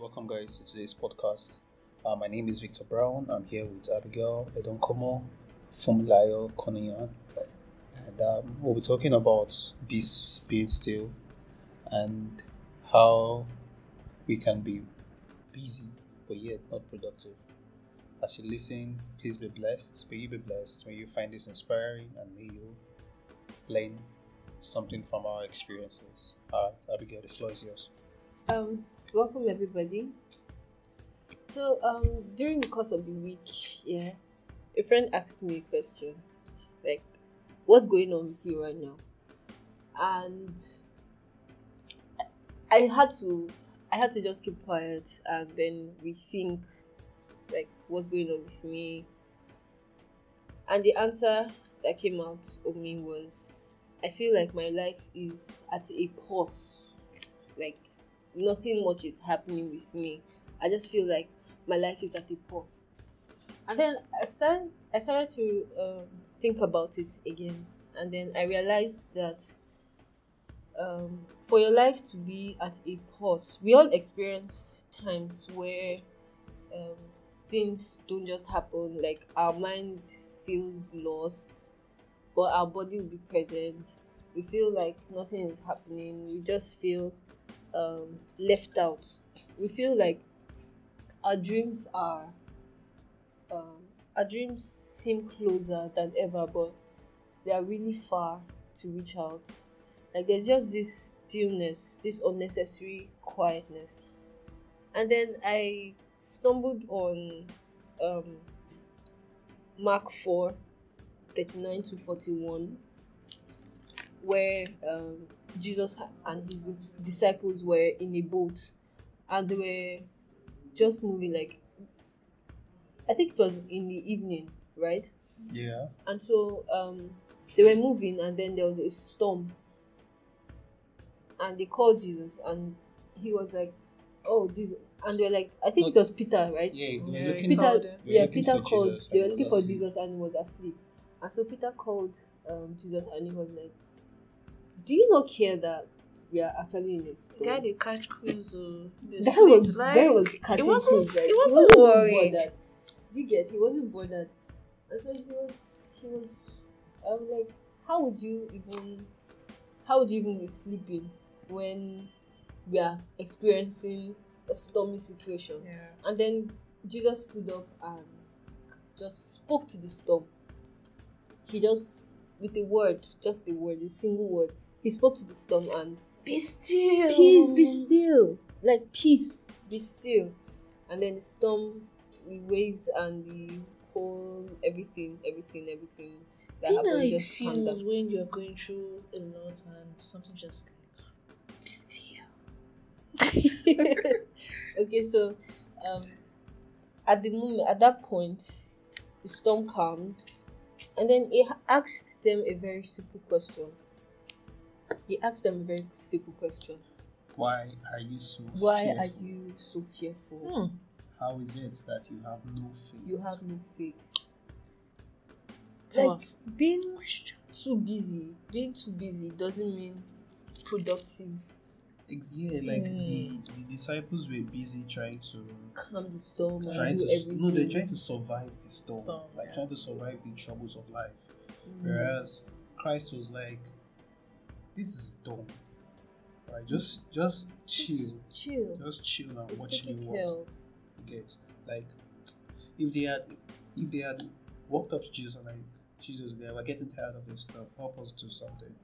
Welcome, guys, to today's podcast. Uh, my name is Victor Brown. I'm here with Abigail Edonkomo, Funmilayo Koniyan, and um, we'll be talking about peace being still and how we can be busy but yet not productive. As you listen, please be blessed. May you be blessed. May you find this inspiring and may you learn something from our experiences. All right, Abigail, the floor is yours. Um, welcome everybody. So, um, during the course of the week, yeah, a friend asked me a question, like, "What's going on with you right now?" And I had to, I had to just keep quiet and then rethink, like, what's going on with me. And the answer that came out of me was, I feel like my life is at a pause, like nothing much is happening with me. I just feel like my life is at a pause. And then I started, I started to um, think about it again, and then I realized that um, for your life to be at a pause, we all experience times where um, things don't just happen. Like our mind feels lost, but our body will be present. We feel like nothing is happening. You just feel um, left out. We feel like our dreams are um, our dreams seem closer than ever, but they are really far to reach out. Like there's just this stillness, this unnecessary quietness. And then I stumbled on um, Mark 4 39 to 41, where um, Jesus and his disciples were in a boat and they were just moving like I think it was in the evening, right? Yeah. And so um they were moving and then there was a storm. And they called Jesus and he was like, Oh Jesus and they're like I think No, it was Peter, right? Yeah, they Yeah, Peter called him. they were yeah, Peter called Jesus they and were he looking for was asleep. Jesus and he was asleep. And so Peter called um Jesus and he was like, Do you not care that we are actually in a storm? Guy they catch cruise. oh, that was like, that was catching It wasn't. like, He wasn't even worried. bothered. Do you get? It? He wasn't bothered. And so he was. He was. I'm like, how would you even? How would you even be sleeping when we are experiencing a stormy situation? Yeah. And then Jesus stood up and just spoke to the storm. He just, with a word, just a word, a single word, he spoke to the storm and Be still. peace be still. Like peace be still. And then the storm the waves and the whole everything everything everything that know how happened it feels when you're going through a lot and something just like, be still. okay so um at the moment at that point the storm calmed. And then he asked them a very simple question he asked them a very simple question Why are you so why fearful? are you so fearful Hmm. How is it that you have no faith? you have no faith like being too busy being too busy doesn't mean productive Yeah, like Hmm. the, the disciples were busy trying to calm the storm and trying do to everything no, they're trying to survive the storm, Storm, like yeah. trying to survive the troubles of life. Mm. Whereas Christ was like, "This is dumb. right? Just just chill, Just chill just chill and it's watch me taken walk." care. You get like if they had if they had walked up to Jesus and like Jesus, we are getting tired of this stuff. Help us do something.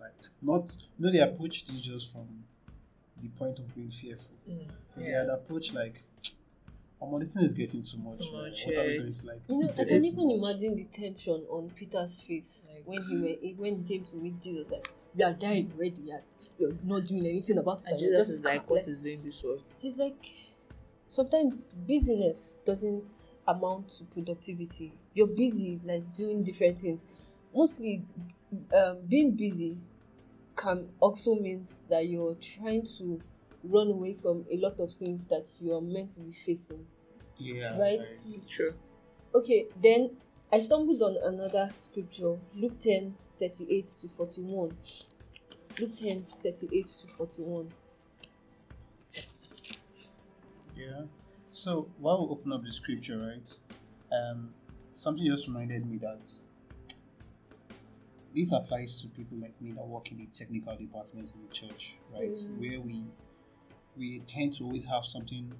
Like not you know they approached Jesus from the point of being fearful. Mm. If They had approached like, "Oh, this thing is getting too much. Too man. much, What are we going to like?" You know, I can too even imagine the tension on Peter's face Like- when he were, when he came to meet Jesus. Like, we are dying already, and you're not doing anything about it. And and Jesus just is like, calm." what is in this world? He's like, sometimes busyness doesn't amount to productivity. You're busy, like doing different things. Mostly, um, being busy can also mean that you're trying to run away from a lot of things that you're meant to be facing. Yeah. Right? True. Okay, then I stumbled on another scripture, Luke 10 38 to 41. Luke 10 38 to 41. Yeah. So while we open up the scripture, right? Um, something just reminded me that this applies to people like me that work in the technical department in the church, right? Mm. Where we we tend to always have something.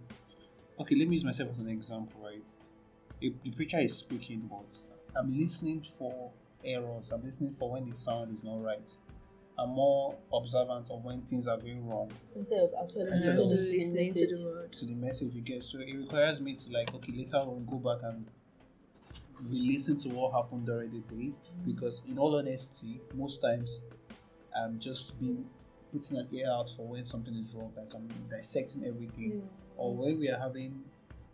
Okay, let me use myself as an example, right? If the preacher is speaking, but I'm listening for errors. I'm listening for when the sound is not right. I'm more observant of when things are going wrong Instead of actually Instead of listening, to listening the to the message. word. to the message you get. So it requires me to like okay later on go back and re-listen to what happened during the day mm. because in all honesty, most times I'm just being putting an ear out for when something is wrong, like I'm dissecting everything. Or when we are having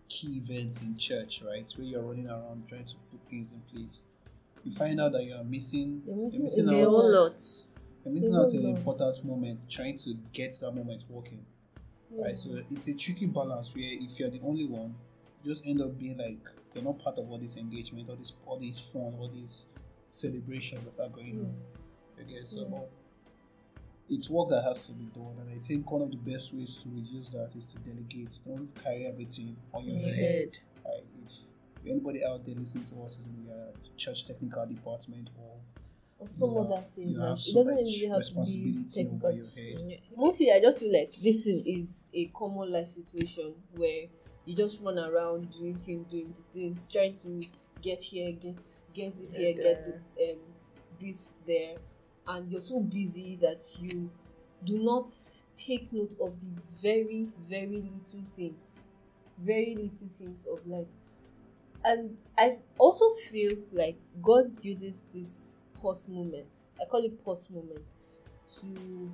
key events in church, right? Where you're running around trying to put things in place. You find out that you are missing, You're you're missing missing out whole lot. you're missing out an important moment, trying to get that moment working. Right, so it's a tricky balance where if you're the only one, you just end up being like you're not part of all this engagement, all this, all this fun, all these celebrations that are going on. Okay, so Yeah. But it's work that has to be done, and I think one of the best ways to reduce that is to delegate. Don't carry everything on your Your head. head. Right? If anybody out there listening to us is in the uh, church technical department or Or some other thing. Like, have it so doesn't really have to be responsibility over technical. your head. Mostly, I just feel like this is a common life situation where you just run around doing things, doing things, trying to get here, get get this Get here, get um, this there, and you're so busy that you do not take note of the very, very little things, very little things of life. And I also feel like God uses this pause moment. I call it pause moment to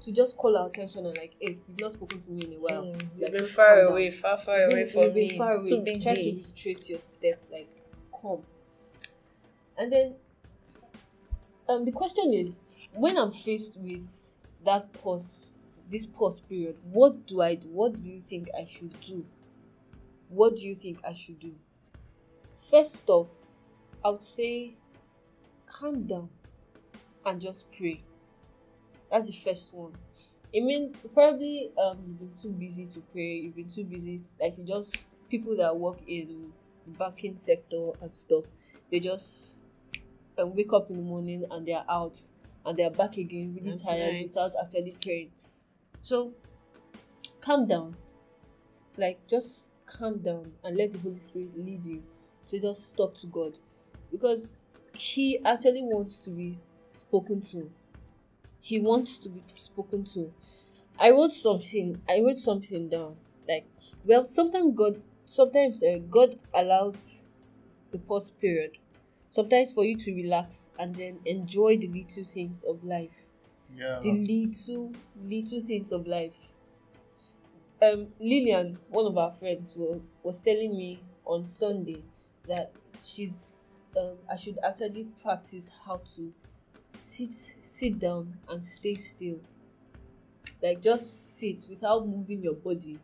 to just call our attention and like, hey, you've not spoken to me in a while. Mm, Like, You've been far calm down. away, far, far away from you've been me. far Too away. Try to busy. retrace your step, like come. And then um the question is when I'm faced with that pause, this pause period, what do I do? What do you think I should do? What do you think I should do? First off, I would say calm down and just pray. That's the first one. I mean, probably um you've been too busy to pray. You've been too busy, like you just people that work in the banking sector and stuff. They just um, wake up in the morning and they are out and they are back again, really At tired night. without actually praying. So, calm down. Like just calm down and let the Holy Spirit lead you to just talk to God, because He actually wants to be spoken to he wants to be spoken to. I wrote something. I wrote something down. Like, well, sometimes God, sometimes uh, God allows the pause period. Sometimes for you to relax and then enjoy the little things of life. Yeah. The little, little things of life. Um, Lillian, one of our friends, was was telling me on Sunday that she's um I should actually practice how to sit sit down and stay still like just sit without moving your body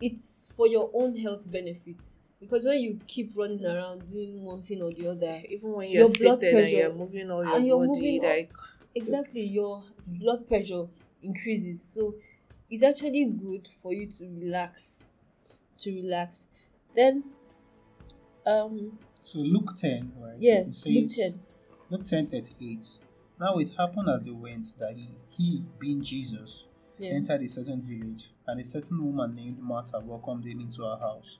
it's for your own health benefits because when you keep running around doing one thing or the other Even when you're blood seated and you're moving all and you're body, moving all- like exactly your blood pressure increases so it's actually good for you to relax to relax then um So Luke 10, right? yeah It says, Luke 10 Luke 10 38. Now it happened as they went that he, he being Jesus, yeah entered a certain village, and a certain woman named Martha welcomed him into her house.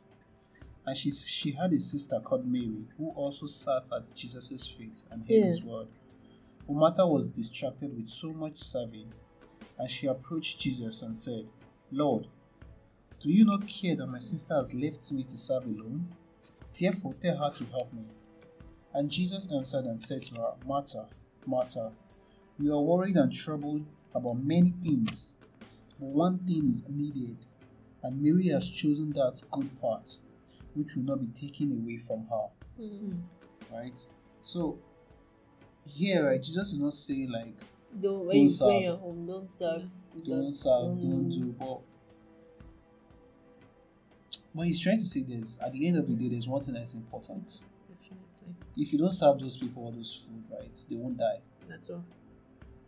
And she, she had a sister called Mary, who also sat at Jesus' feet and heard Yeah. his word. But Martha was distracted with so much serving, and she approached Jesus and said, Lord, do you not care that my sister has left me to serve alone? Therefore, tell her to help me. And Jesus answered and said to her, Martha, Martha, you are worried and troubled about many things, but one thing is needed, and Mary has chosen that good part, which will not be taken away from her. Mhm. Right? So, here, right, Jesus is not saying like, don't when Don't you serve. you're home don't serve don't serve, don't don't- do, but. But he's trying to say this at the end of the day, there's one thing that's important. definitely. If you don't serve those people all those food, right, they won't die, That's all.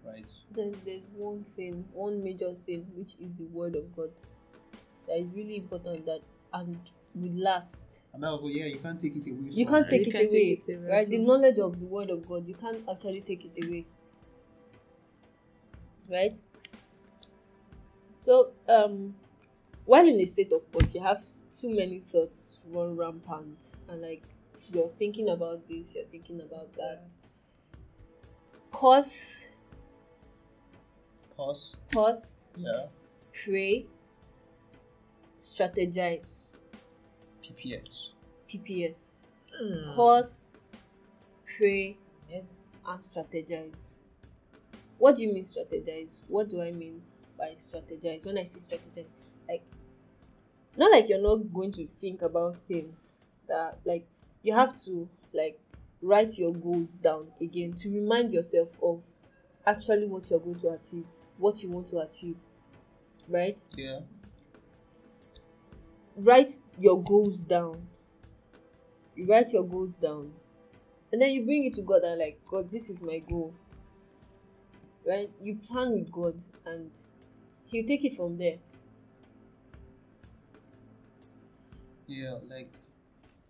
right? then there's one thing, one major thing, which is the word of God. that is really important that and will last. And that was, well, yeah, you can't take it away. You can't take You it can't away, take it away, right? The knowledge of the word of God, you can't actually take it away, right? So, um, while in a state of pause, you have too many thoughts run rampant, and like you're thinking about this, you're thinking about that. Pause, Pause. pause, Yeah. pray, strategize. PPS. PPS. Mm. Pause, pray, Yes. and strategize. What do you mean strategize? What do I mean by strategize? When I say strategize, like not like you're not going to think about things that like you have to like write your goals down again to remind yourself of actually what you're going to achieve, what you want to achieve. Right? Yeah. write your goals down. You write your goals down. And then you bring it to God and like, God, this is my goal. Right? You plan with God and He'll take it from there. Yeah, like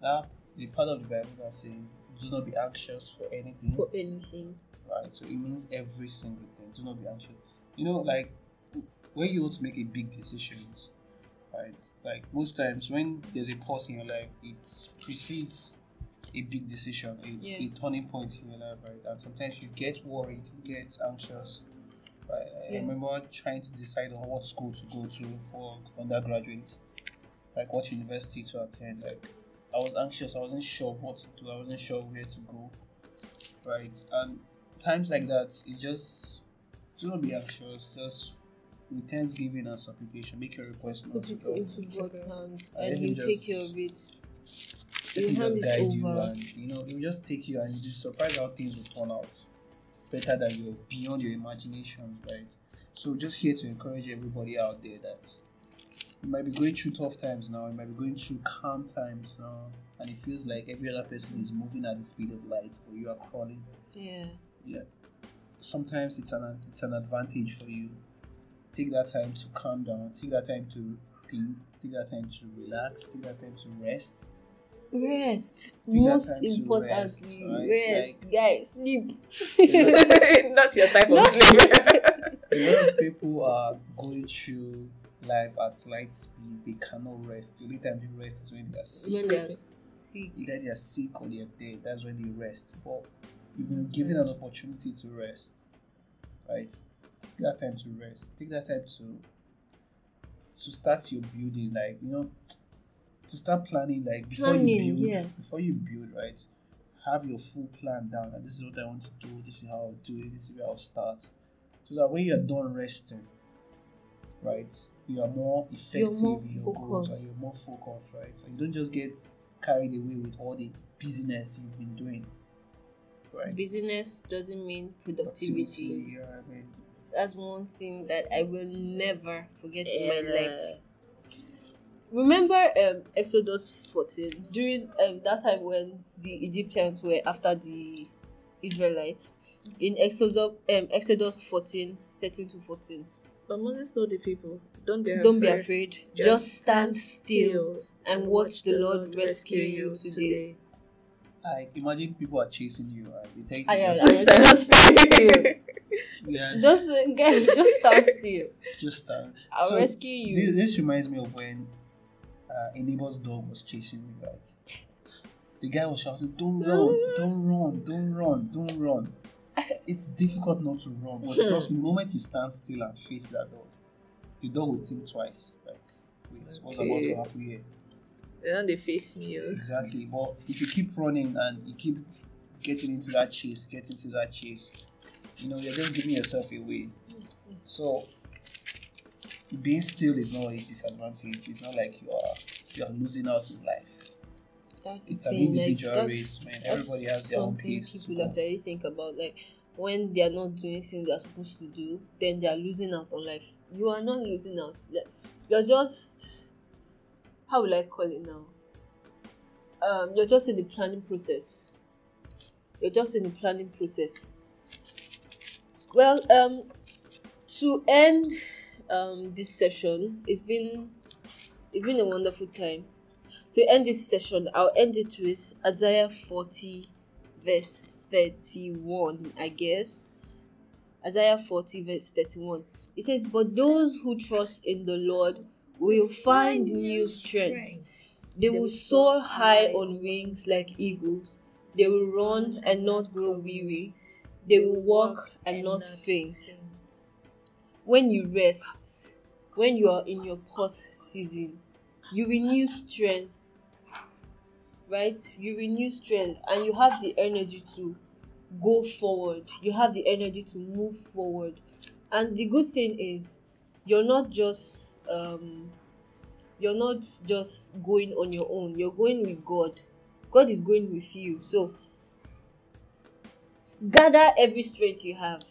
that the part of the Bible that says do not be anxious for anything. For anything. right? So it means every single thing. Do not be anxious. You know, like when you want to make a big decisions, right? Like most times when there's a pause in your life, it precedes a big decision, a, Yeah. a turning point in your life, right? And sometimes you get worried, you get anxious. Right? I Yeah. remember trying to decide on what school to go to for undergraduate, like what university to attend. Like I was anxious, I wasn't sure what to do, I wasn't sure where to go. Right? And times like that, it just do not be anxious. Just with thanksgiving and supplication, make your request known Put it into God's hands and him He'll take care of it. Let him He'll hand just it guide you, over. and you know, it will just take you, and you'll be surprised how things will turn out better than you beyond your imagination, right? So, just here to encourage everybody out there that you might be going through tough times now, you might be going through calm times now, and it feels like every other person is moving at the speed of light, but you are crawling. Yeah. yeah sometimes it's an it's an advantage for you take that time to calm down take that time to think take that time to relax take that time to rest Rest. that Most importantly, rest, rest. Like- guys. Sleep. Not your type of sleep. a lot of people are going through life at light speed they cannot rest the only time they rest is when they are sick when they're sick. either they are sick or they are dead that's when they rest but you've been given an opportunity to rest right take that time to rest take that time to to start your building like you know to start planning like before you build yeah. before you build right have your full plan down and this is what i want to do this is how i'll do it this is where i'll start so that when you're done resting right you are more effective more in your goals and focused. you're more focused right and you don't just get carried away with all the busyness you've been doing right Business doesn't mean productivity. yeah i mean That's one thing that I will never forget in my life. Remember um, Exodus 14 during um, that time when the Egyptians were after the Israelites in Exodus um, Exodus 14 13 to 14. But Moses told the people, "Don't be afraid, Don't be afraid. afraid, just, stand still and watch the Lord rescue you today. like imagine people are chasing you and they take I you am- just, I am- Stand still. Yeah, Just guys, just stand still. just stand I'll So, rescue you. This, this reminds me of when uh, a neighbor's dog was chasing me, right? The guy was shouting, Don't run, don't run, don't run, don't run. It's difficult not to run, but trust me, the moment you stand still and face that dog, the dog will think twice. Like, wait, what's about to happen here? Then they face me. oh. Exactly. But if you keep running and you keep getting into that chase, getting into that chase, you know, you're just giving yourself away. So being still is not a disadvantage. It's not like you are you are losing out in life. That's It's an thing, like, individual that's- race, man. Everybody has their own pace. people actually think about like when they are not doing things they are supposed to do then they are losing out on life you are not losing out Like, you're just how will i call it now um you're just in the planning process you're just in the planning process well um to end um this session it's been It's been a wonderful time. To end this session, I'll end it with Isaiah 40, verse 31, I guess. Isaiah 40, verse 31. It says, But those who trust in the Lord will find new strength. They will soar high on wings like eagles. They will run and not grow weary. They will walk and not faint. When you rest, when you are in your pause season, you renew strength. Right? You renew strength and you have the energy to go forward. You have the energy to move forward. And the good thing is, you're not just um, you're not just going on your own. You're going with God. God is going with you. So gather every strength you have.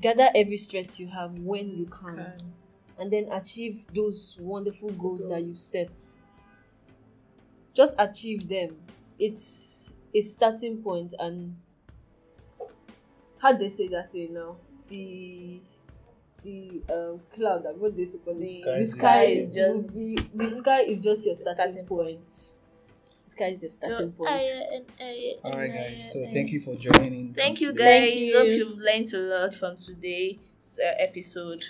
Gather every strength you have when you can, and then achieve those wonderful goals that you set. Just achieve them. It's a starting point, and how do they say that thing now? The the um, cloud what they call it? Sky The sky the- is just the, the sky is just your The starting, starting point. The sky is your starting point. All right, guys. So thank you for joining. Thank you, today. guys. Thank you. Hope you've learned a lot from today's uh, episode.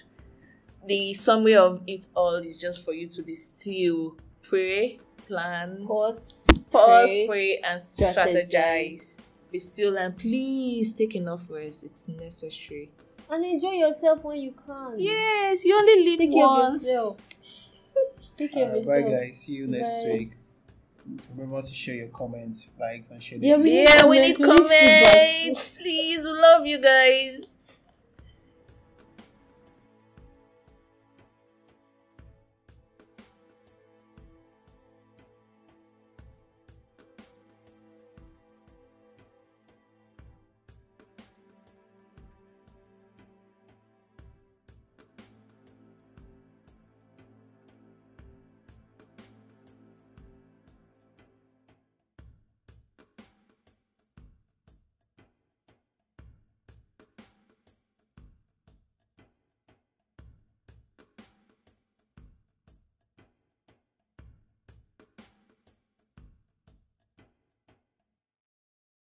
The summary of it all is just for you to be still, pray, plan, Pause. pause, pray, pray, and strategize. strategize. Be still and please take enough rest. It's necessary. and enjoy yourself when you can. Yes, you only live Take care of once. yourself. Take care of Alright, bye, guys. See you next Bye. week. Remember to share your comments, likes, and share. Yeah, we video. need Yeah, we need comments, we need comments. Please, we love you guys.